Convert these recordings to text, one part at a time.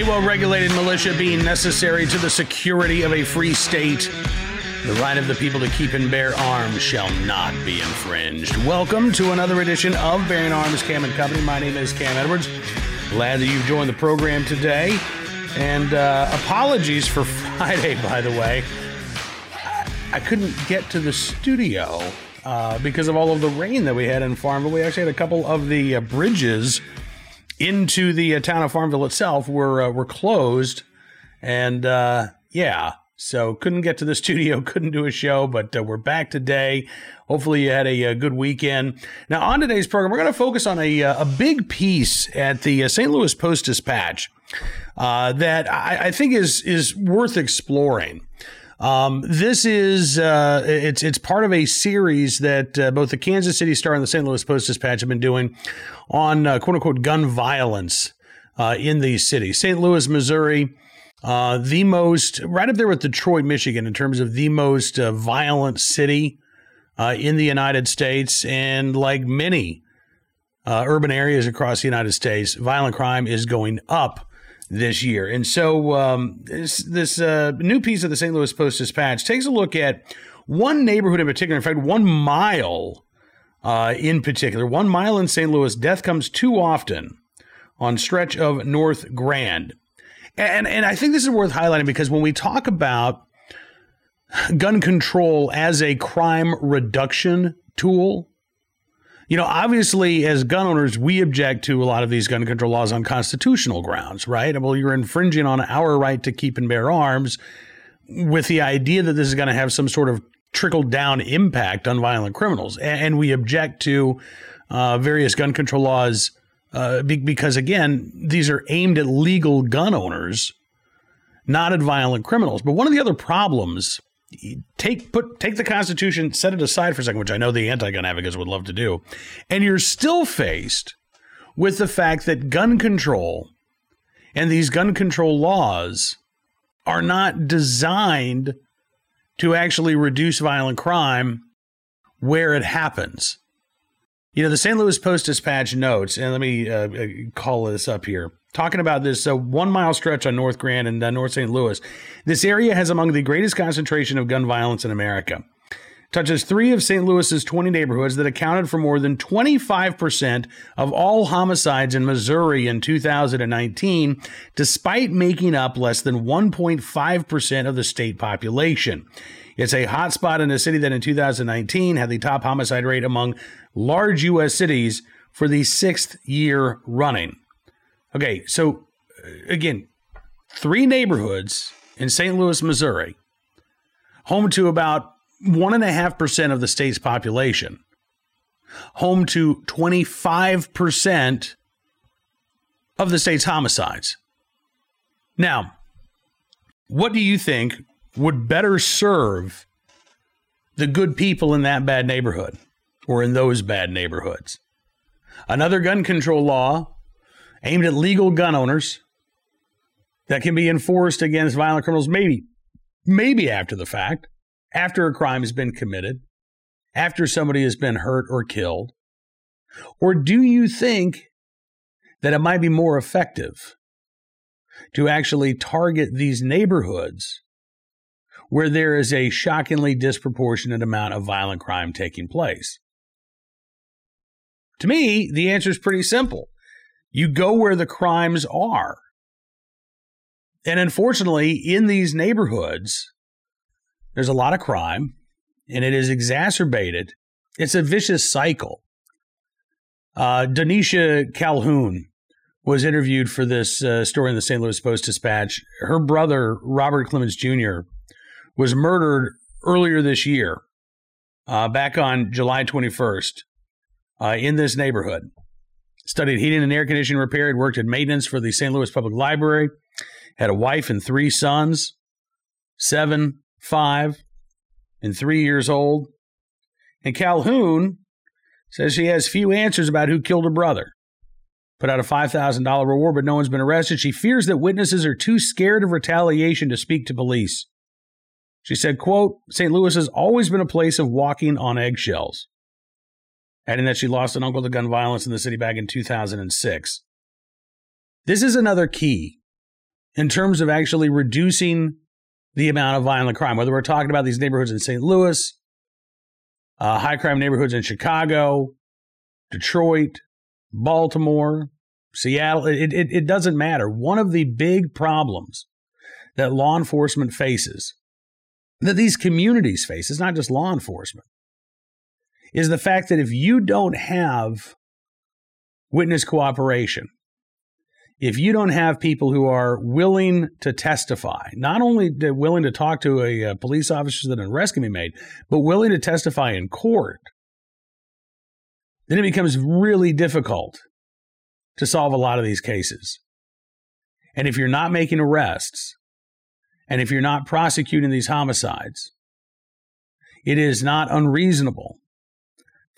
A well regulated militia being necessary to the security of a free state. The right of the people to keep and bear arms shall not be infringed. Welcome to another edition of Bearing Arms Cam and Company. My name is Cam Edwards. Glad that you've joined the program today. And uh, apologies for Friday, by the way. I couldn't get to the studio uh, because of all of the rain that we had in Farmville. We actually had a couple of the uh, bridges into the uh, town of Farmville itself were uh, were closed, and uh, yeah, so couldn't get to the studio, couldn't do a show, but uh, we're back today. Hopefully, you had a, a, good weekend. Now, on today's program, we're going to focus on a a big piece at the St. Louis Post Dispatch that I, I think is is worth exploring. Um, this is uh, it's it's part of a series that uh, both the Kansas City Star and the St. Louis Post Dispatch have been doing on uh, quote unquote gun violence uh, in these cities. St. Louis, Missouri, uh, the most right up there with Detroit, Michigan, in terms of the most uh, violent city in the United States, and like many urban areas across the United States, violent crime is going up this year. And so um, this, this uh, new piece of the St. Louis Post Dispatch takes a look at one neighborhood in particular, in fact, one mile uh, in particular, one mile in St. Louis, death comes too often on stretch of North Grand. And, and I think this is worth highlighting because when we talk about gun control as a crime reduction tool, you know, obviously, as gun owners, we object to a lot of these gun control laws on constitutional grounds, right? Well, you're infringing on our right to keep and bear arms with the idea that this is going to have some sort of trickle down impact on violent criminals. And we object to uh, various gun control laws uh, because, again, these are aimed at legal gun owners, not at violent criminals. But one of the other problems take put take the Constitution, set it aside for a second, which I know the anti-gun advocates would love to do, and you're still faced with the fact that gun control and these gun control laws are not designed to actually reduce violent crime where it happens. You know, the St. Louis Post Dispatch notes, and let me uh, uh call this up here talking about this uh, one mile stretch on North Grand and uh, North St. Louis. This area has among the greatest concentration of gun violence in America. Touches three of St. Louis's 20 neighborhoods that accounted for more than 25% of all homicides in Missouri in 2019, despite making up less than 1.5% of the state population. It's a hotspot in a city that in 2019 had the top homicide rate among large U.S. cities for the sixth year running. Okay, so uh, again, three neighborhoods in St. Louis, Missouri, home to about 1.5% of the state's population, home to 25% of the state's homicides. Now, what do you think would better serve the good people in that bad neighborhood or in those bad neighborhoods? Another gun control law aimed at legal gun owners that can be enforced against violent criminals, maybe, maybe after the fact, after a crime has been committed, after somebody has been hurt or killed? Or do you think that it might be more effective to actually target these neighborhoods where there is a shockingly disproportionate amount of violent crime taking place? To me, the answer is pretty simple. You go where the crimes are. And unfortunately, in these neighborhoods, there's a lot of crime and it is exacerbated. It's a vicious cycle. Uh, Donisha Calhoun was interviewed for this uh, story in the St. Louis Post Dispatch. Her brother, Robert Clemens Jr., was murdered earlier this year, uh, back on July 21st, uh, in this neighborhood studied heating and air conditioning repair, had worked in maintenance for the St. Louis Public Library, had a wife and three sons, seven, five, and three years old. And Calhoun says she has few answers about who killed her brother. Put out a $5,000 reward, but no one's been arrested. She fears that witnesses are too scared of retaliation to speak to police. She said, quote, St. Louis has always been a place of walking on eggshells adding that she lost an uncle to gun violence in the city back in 2006. This is another key in terms of actually reducing the amount of violent crime, whether we're talking about these neighborhoods in St. Louis, uh, high crime neighborhoods in Chicago, Detroit, Baltimore, Seattle, it, it, it doesn't matter. One of the big problems that law enforcement faces, that these communities face, is not just law enforcement, is the fact that if you don't have witness cooperation, if you don't have people who are willing to testify, not only willing to talk to a, a police officer so that an arrest can be made, but willing to testify in court, then it becomes really difficult to solve a lot of these cases. And if you're not making arrests, and if you're not prosecuting these homicides, it is not unreasonable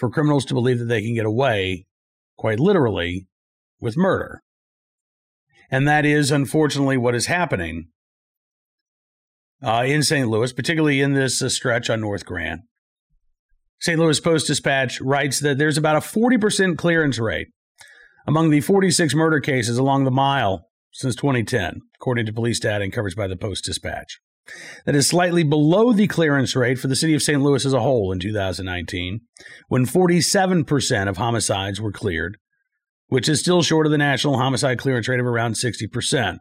for criminals to believe that they can get away, quite literally, with murder. And that is unfortunately what is happening uh, in St. Louis, particularly in this uh, stretch on North Grand. St. Louis Post Dispatch writes that there's about a 40% clearance rate among the 46 murder cases along the mile since 2010, according to police data and coverage by the Post Dispatch. That is slightly below the clearance rate for the city of St. Louis as a whole in 2019, when 47% of homicides were cleared, which is still short of the national homicide clearance rate of around 60%.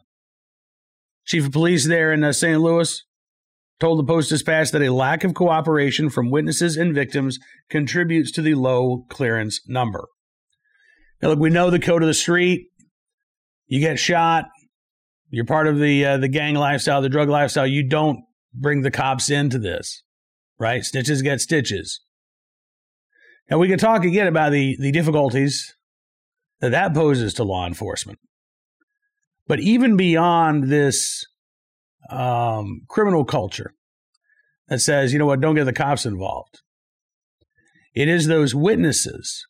Chief of police there in uh, St. Louis told the Post Dispatch that a lack of cooperation from witnesses and victims contributes to the low clearance number. Now, look, we know the code of the street. You get shot, you're part of the uh, the gang lifestyle, the drug lifestyle. You don't bring the cops into this, right? Stitches get stitches. Now we can talk again about the the difficulties that that poses to law enforcement. But even beyond this um, criminal culture that says, you know what, don't get the cops involved, it is those witnesses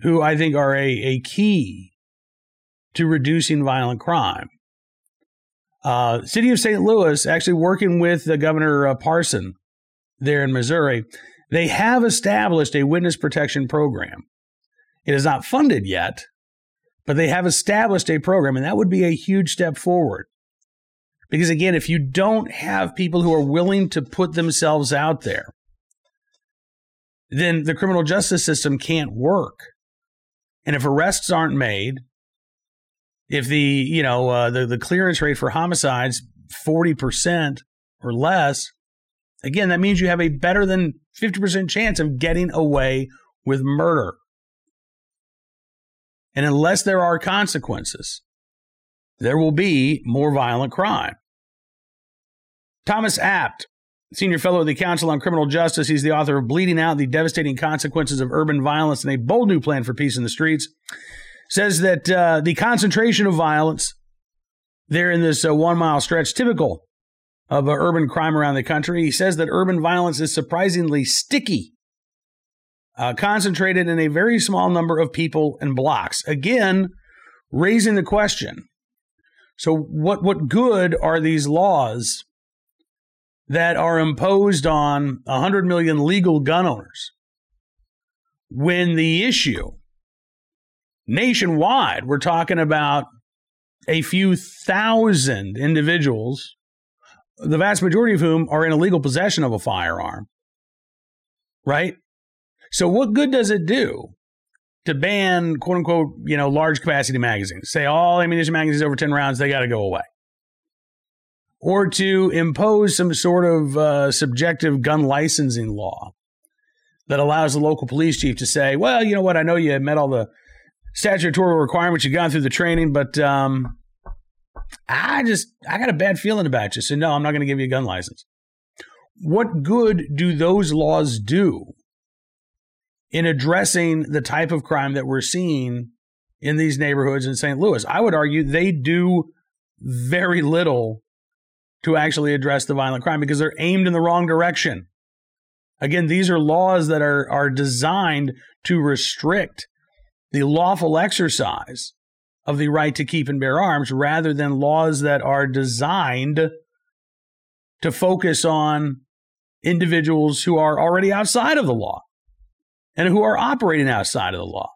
who I think are a, a key to reducing violent crime. Uh, City of St. Louis, actually working with the Governor uh, Parson there in Missouri, they have established a witness protection program. It is not funded yet, but they have established a program, and that would be a huge step forward. Because again, if you don't have people who are willing to put themselves out there, then the criminal justice system can't work. And if arrests aren't made, if the you know uh, the the clearance rate for homicides forty percent or less, again that means you have a better than fifty percent chance of getting away with murder. And unless there are consequences, there will be more violent crime. Thomas Abt, senior fellow of the Council on Criminal Justice, he's the author of Bleeding Out The Devastating Consequences of Urban Violence and a Bold New Plan for Peace in the Streets, says that uh, the concentration of violence there in this uh, one mile stretch, typical of uh, urban crime around the country. He says that urban violence is surprisingly sticky uh, concentrated in a very small number of people and blocks. Again, raising the question. So, what what good are these laws that are imposed on 100 million legal gun owners when the issue nationwide, we're talking about a few thousand individuals, the vast majority of whom are in illegal possession of a firearm, right? So, what good does it do to ban quote unquote, you know, large capacity magazines? Say all ammunition magazines over 10 rounds, they got to go away. Or to impose some sort of uh, subjective gun licensing law that allows the local police chief to say, well, you know what, I know you met all the statutory requirements, you've gone through the training, but um, I just, I got a bad feeling about you. So, no, I'm not going to give you a gun license. What good do those laws do in addressing the type of crime that we're seeing in these neighborhoods in St. Louis. I would argue they do very little to actually address the violent crime because they're aimed in the wrong direction. Again, these are laws that are, are designed to restrict the lawful exercise of the right to keep and bear arms rather than laws that are designed to focus on individuals who are already outside of the law and who are operating outside of the law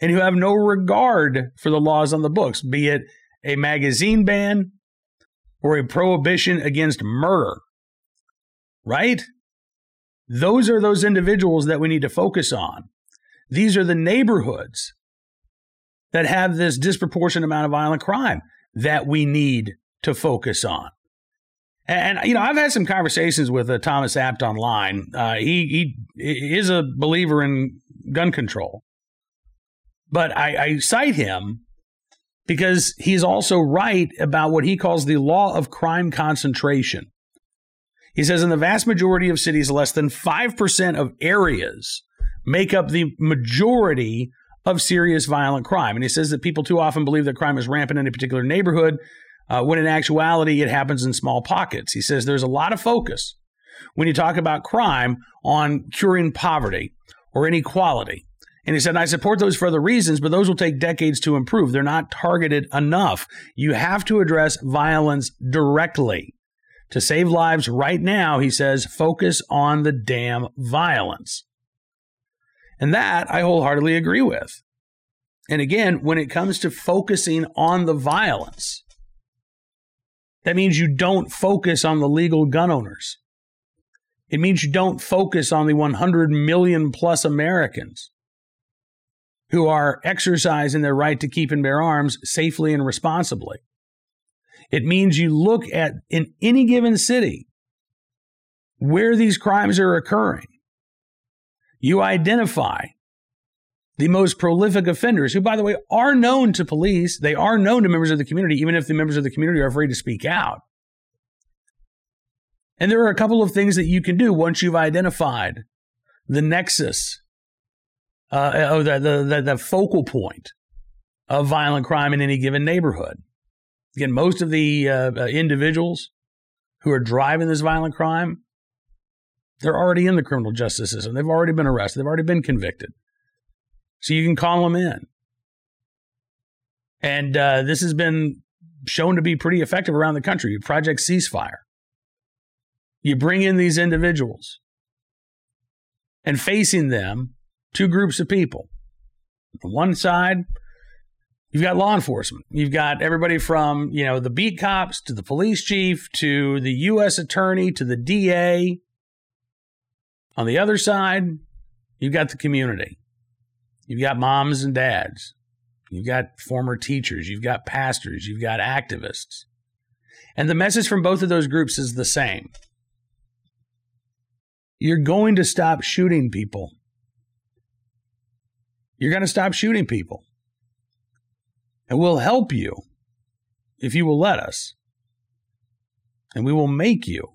and who have no regard for the laws on the books, be it a magazine ban, or a prohibition against murder. Right? Those are those individuals that we need to focus on. These are the neighborhoods that have this disproportionate amount of violent crime that we need to focus on. And, you know, I've had some conversations with uh, Thomas Abt online. Uh, he, he is a believer in gun control, but I, I cite him because he's also right about what he calls the law of crime concentration. He says in the vast majority of cities, less than 5% of areas make up the majority of serious violent crime. And he says that people too often believe that crime is rampant in a particular neighborhood uh, when in actuality it happens in small pockets. He says there's a lot of focus when you talk about crime on curing poverty or inequality. And he said, I support those for other reasons, but those will take decades to improve. They're not targeted enough. You have to address violence directly. To save lives right now, he says, focus on the damn violence. And that I wholeheartedly agree with. And again, when it comes to focusing on the violence, that means you don't focus on the legal gun owners. It means you don't focus on the 100 million plus Americans who are exercising their right to keep and bear arms safely and responsibly. It means you look at in any given city where these crimes are occurring. You identify the most prolific offenders, who, by the way, are known to police. They are known to members of the community, even if the members of the community are afraid to speak out. And there are a couple of things that you can do once you've identified the nexus, uh, or the, the, the, focal point of violent crime in any given neighborhood. Again, most of the uh, uh individuals who are driving this violent crime, they're already in the criminal justice system. They've already been arrested. They've already been convicted so you can call them in. And uh, this has been shown to be pretty effective around the country. Project Ceasefire. You bring in these individuals and facing them, two groups of people. On one side, you've got law enforcement. You've got everybody from, you know, the beat cops to the police chief to the U.S. attorney to the DA. On the other side, you've got the community. You've got moms and dads. You've got former teachers. You've got pastors. You've got activists. And the message from both of those groups is the same. You're going to stop shooting people. You're going to stop shooting people. And we'll help you if you will let us. And we will make you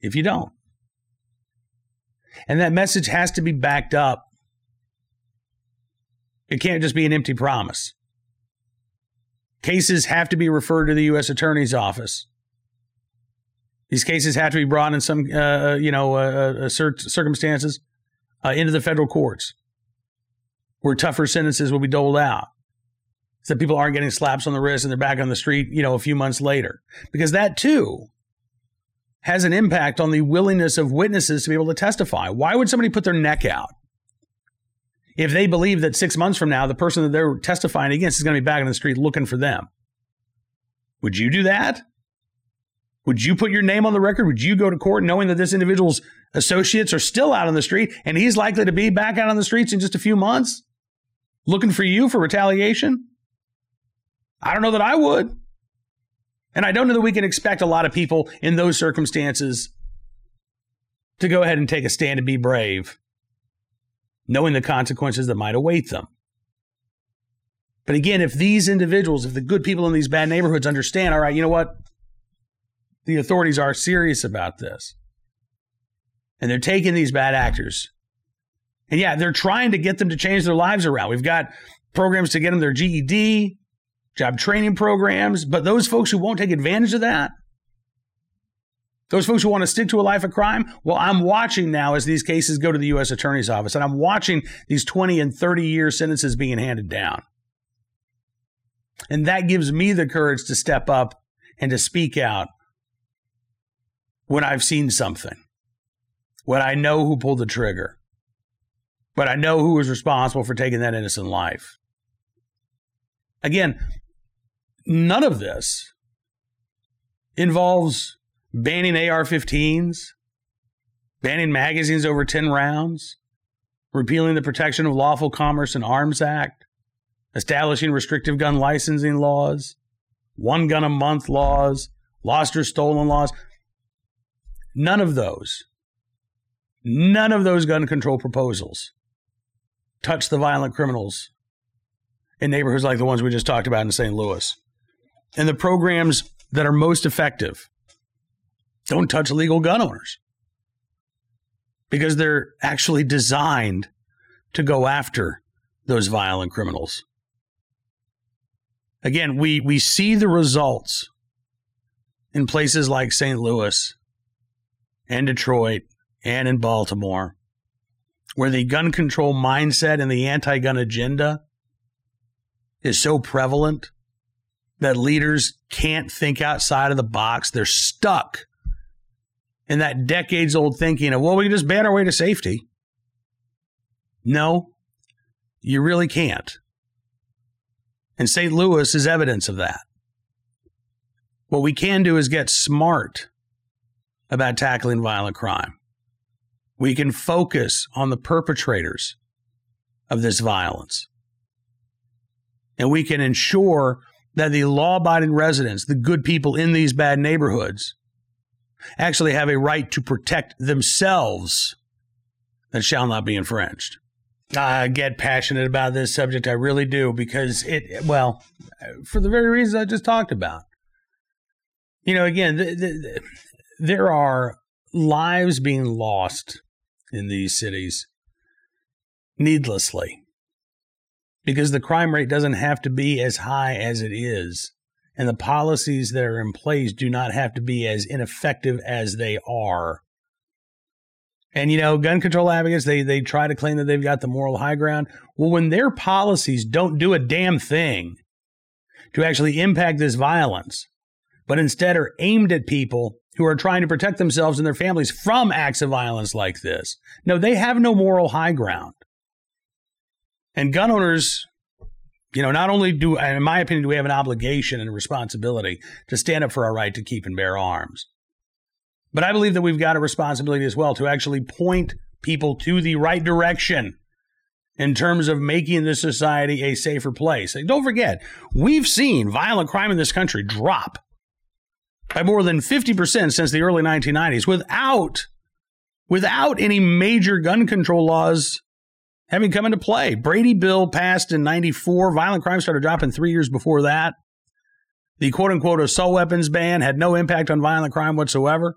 if you don't. And that message has to be backed up it can't just be an empty promise. Cases have to be referred to the U.S. Attorney's Office. These cases have to be brought in some, uh, uh you know, uh, uh, circumstances uh, into the federal courts, where tougher sentences will be doled out, so that people aren't getting slaps on the wrist and they're back on the street, you know, a few months later, because that too has an impact on the willingness of witnesses to be able to testify. Why would somebody put their neck out if they believe that six months from now, the person that they're testifying against is going to be back in the street looking for them. Would you do that? Would you put your name on the record? Would you go to court knowing that this individual's associates are still out on the street and he's likely to be back out on the streets in just a few months looking for you for retaliation? I don't know that I would. And I don't know that we can expect a lot of people in those circumstances to go ahead and take a stand and be brave knowing the consequences that might await them. But again, if these individuals, if the good people in these bad neighborhoods understand, all right, you know what? The authorities are serious about this. And they're taking these bad actors. And yeah, they're trying to get them to change their lives around. We've got programs to get them their GED, job training programs, but those folks who won't take advantage of that, those folks who want to stick to a life of crime, well, I'm watching now as these cases go to the U.S. Attorney's Office, and I'm watching these 20 and 30 year sentences being handed down. And that gives me the courage to step up and to speak out when I've seen something, when I know who pulled the trigger, but I know who was responsible for taking that innocent life. Again, none of this involves banning AR 15s, banning magazines over 10 rounds, repealing the Protection of Lawful Commerce and Arms Act, establishing restrictive gun licensing laws, one gun a month laws, lost or stolen laws. None of those, none of those gun control proposals touch the violent criminals in neighborhoods like the ones we just talked about in St. Louis. And the programs that are most effective don't touch legal gun owners because they're actually designed to go after those violent criminals. Again, we, we see the results in places like St. Louis and Detroit and in Baltimore, where the gun control mindset and the anti gun agenda is so prevalent that leaders can't think outside of the box. They're stuck in that decades old thinking of, well, we can just ban our way to safety. No, you really can't. And St. Louis is evidence of that. What we can do is get smart about tackling violent crime. We can focus on the perpetrators of this violence. And we can ensure that the law abiding residents, the good people in these bad neighborhoods, actually have a right to protect themselves that shall not be infringed. I get passionate about this subject. I really do because it, well, for the very reasons I just talked about. You know, again, the, the, the, there are lives being lost in these cities needlessly because the crime rate doesn't have to be as high as it is. And the policies that are in place do not have to be as ineffective as they are. And you know, gun control advocates, they they try to claim that they've got the moral high ground. Well, when their policies don't do a damn thing to actually impact this violence, but instead are aimed at people who are trying to protect themselves and their families from acts of violence like this. No, they have no moral high ground. And gun owners, you know, not only do, in my opinion, do we have an obligation and a responsibility to stand up for our right to keep and bear arms, but I believe that we've got a responsibility as well to actually point people to the right direction in terms of making this society a safer place. Don't forget, we've seen violent crime in this country drop by more than 50% since the early 1990s without without any major gun control laws having come into play. Brady bill passed in 94, violent crime started dropping 3 years before that. The quote unquote assault weapons ban had no impact on violent crime whatsoever.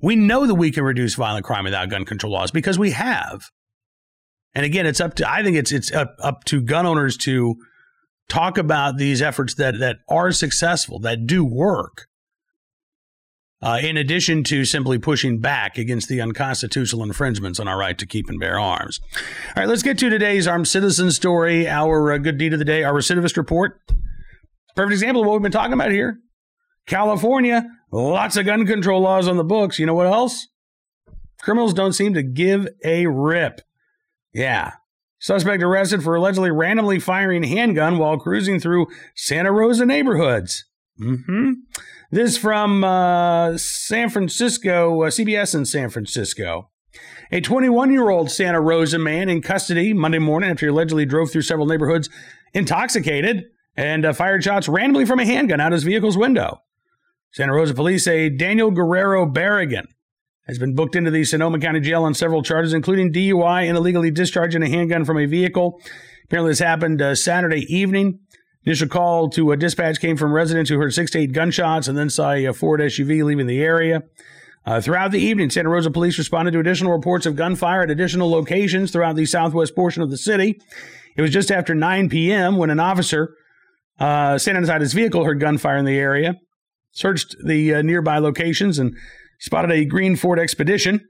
We know that we can reduce violent crime without gun control laws because we have. And again, it's up to I think it's it's up, up to gun owners to talk about these efforts that that are successful, that do work. Uh, in addition to simply pushing back against the unconstitutional infringements on our right to keep and bear arms. All right, let's get to today's armed citizen story, our uh, good deed of the day, our recidivist report. Perfect example of what we've been talking about here. California, lots of gun control laws on the books. You know what else? Criminals don't seem to give a rip. Yeah. Suspect arrested for allegedly randomly firing handgun while cruising through Santa Rosa neighborhoods. Mm-hmm. This is from uh, San Francisco, uh, CBS in San Francisco. A 21 year old Santa Rosa man in custody Monday morning after he allegedly drove through several neighborhoods intoxicated and uh, fired shots randomly from a handgun out of his vehicle's window. Santa Rosa police say Daniel Guerrero Barragan has been booked into the Sonoma County Jail on several charges, including DUI and illegally discharging a handgun from a vehicle. Apparently, this happened uh, Saturday evening. Initial call to a dispatch came from residents who heard six to eight gunshots and then saw a Ford SUV leaving the area. Uh, throughout the evening, Santa Rosa police responded to additional reports of gunfire at additional locations throughout the southwest portion of the city. It was just after 9 p.m. when an officer uh, standing inside his vehicle heard gunfire in the area searched the uh, nearby locations and spotted a green Ford Expedition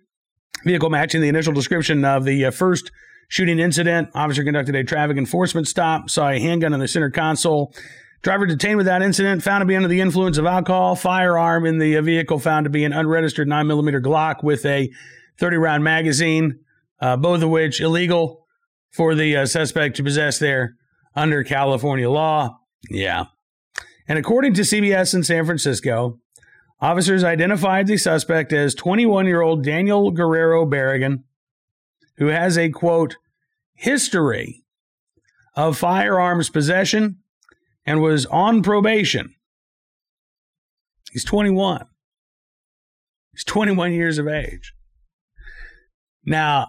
vehicle matching the initial description of the uh, first shooting incident. Officer conducted a traffic enforcement stop, saw a handgun in the center console. Driver detained with that incident found to be under the influence of alcohol. Firearm in the vehicle found to be an unregistered 9mm Glock with a 30 round magazine, uh, both of which illegal for the uh, suspect to possess there under California law. Yeah, And according to CBS in San Francisco, officers identified the suspect as 21 year old Daniel Guerrero Barragan, who has a quote, history of firearms possession and was on probation. He's 21. He's 21 years of age. Now,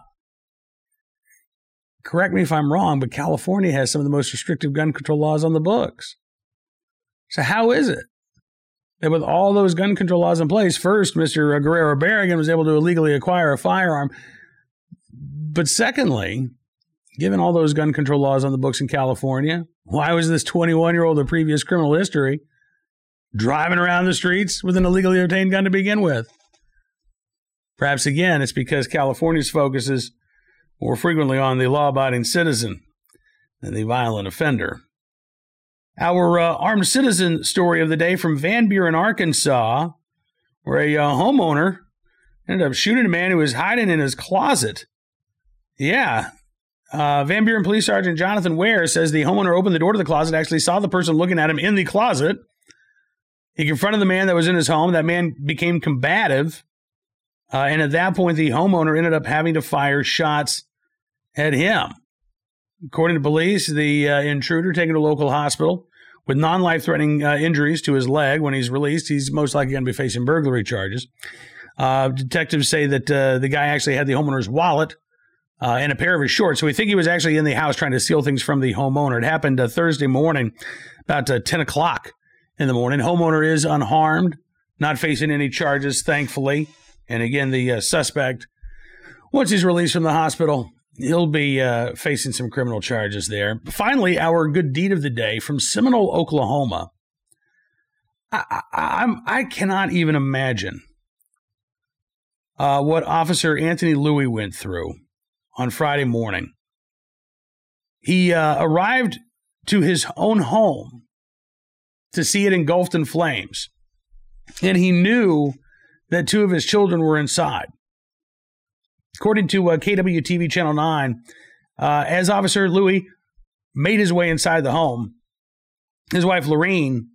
correct me if I'm wrong, but California has some of the most restrictive gun control laws on the books. So, how is it that with all those gun control laws in place, first, Mr. Guerrero Barragan was able to illegally acquire a firearm? But secondly, given all those gun control laws on the books in California, why was this 21 year old with previous criminal history driving around the streets with an illegally obtained gun to begin with? Perhaps again, it's because California's focus is more frequently on the law abiding citizen than the violent offender. Our uh, armed citizen story of the day from Van Buren, Arkansas, where a uh, homeowner ended up shooting a man who was hiding in his closet. Yeah. Uh, Van Buren Police Sergeant Jonathan Ware says the homeowner opened the door to the closet, actually saw the person looking at him in the closet. He confronted the man that was in his home. That man became combative. Uh, and at that point, the homeowner ended up having to fire shots at him. According to police, the uh, intruder taken to a local hospital with non life threatening uh, injuries to his leg. When he's released, he's most likely going to be facing burglary charges. Uh, detectives say that uh, the guy actually had the homeowner's wallet uh, and a pair of his shorts. So we think he was actually in the house trying to steal things from the homeowner. It happened uh, Thursday morning, about uh, 10 o'clock in the morning. Homeowner is unharmed, not facing any charges, thankfully. And again, the suspect, once he's released from the hospital, he'll be uh, facing some criminal charges there. Finally, our good deed of the day from Seminole, Oklahoma. I, I, I cannot even imagine uh, what Officer Anthony Louis went through on Friday morning. He uh, arrived to his own home to see it engulfed in flames, and he knew that two of his children were inside. According to uh, KWTV Channel 9, uh, as Officer Louis made his way inside the home, his wife Lorene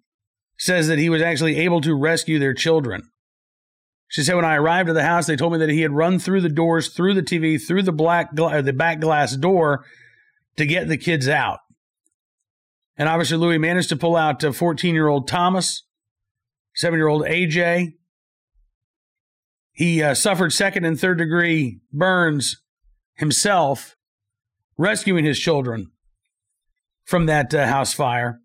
says that he was actually able to rescue their children. She said, when I arrived at the house, they told me that he had run through the doors, through the TV, through the black gla- the back glass door to get the kids out. And obviously, Louis managed to pull out 14 year old Thomas, 7 year old AJ, he uh, suffered second and third degree burns himself, rescuing his children from that uh, house fire.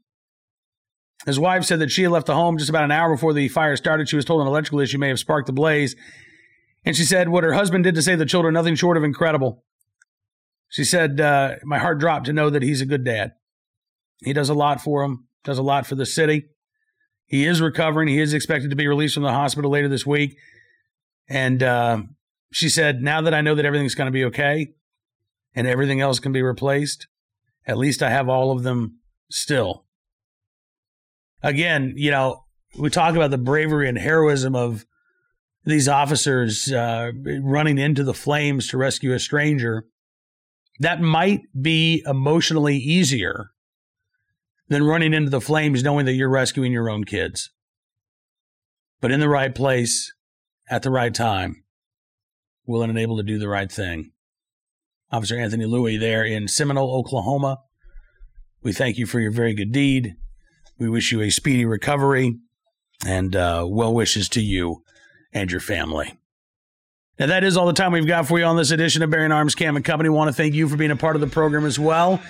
His wife said that she had left the home just about an hour before the fire started. She was told an electrical issue may have sparked the blaze. And she said what her husband did to save the children, nothing short of incredible. She said, uh, My heart dropped to know that he's a good dad. He does a lot for them, does a lot for the city. He is recovering. He is expected to be released from the hospital later this week. And uh, she said, Now that I know that everything's going to be okay and everything else can be replaced, at least I have all of them still. Again, you know, we talk about the bravery and heroism of these officers uh, running into the flames to rescue a stranger. That might be emotionally easier than running into the flames knowing that you're rescuing your own kids. But in the right place at the right time, willing and able to do the right thing. Officer Anthony Louis there in Seminole, Oklahoma. We thank you for your very good deed. We wish you a speedy recovery and uh, well wishes to you and your family. Now, that is all the time we've got for you on this edition of Bearing Arms Cam and Company. Want to thank you for being a part of the program as well.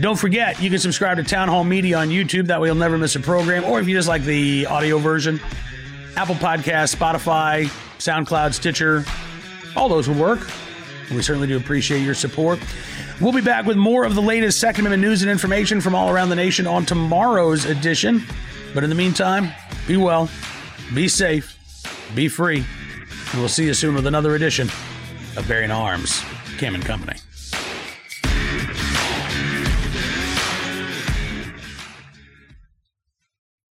Don't forget, you can subscribe to Town Hall Media on YouTube. That way, you'll never miss a program. Or if you just like the audio version, Apple Podcast, Spotify, SoundCloud, Stitcher, all those will work. We certainly do appreciate your support. We'll be back with more of the latest Second Amendment news and information from all around the nation on tomorrow's edition. But in the meantime, be well, be safe, be free, and we'll see you soon with another edition of Bearing Arms, Cam and Company.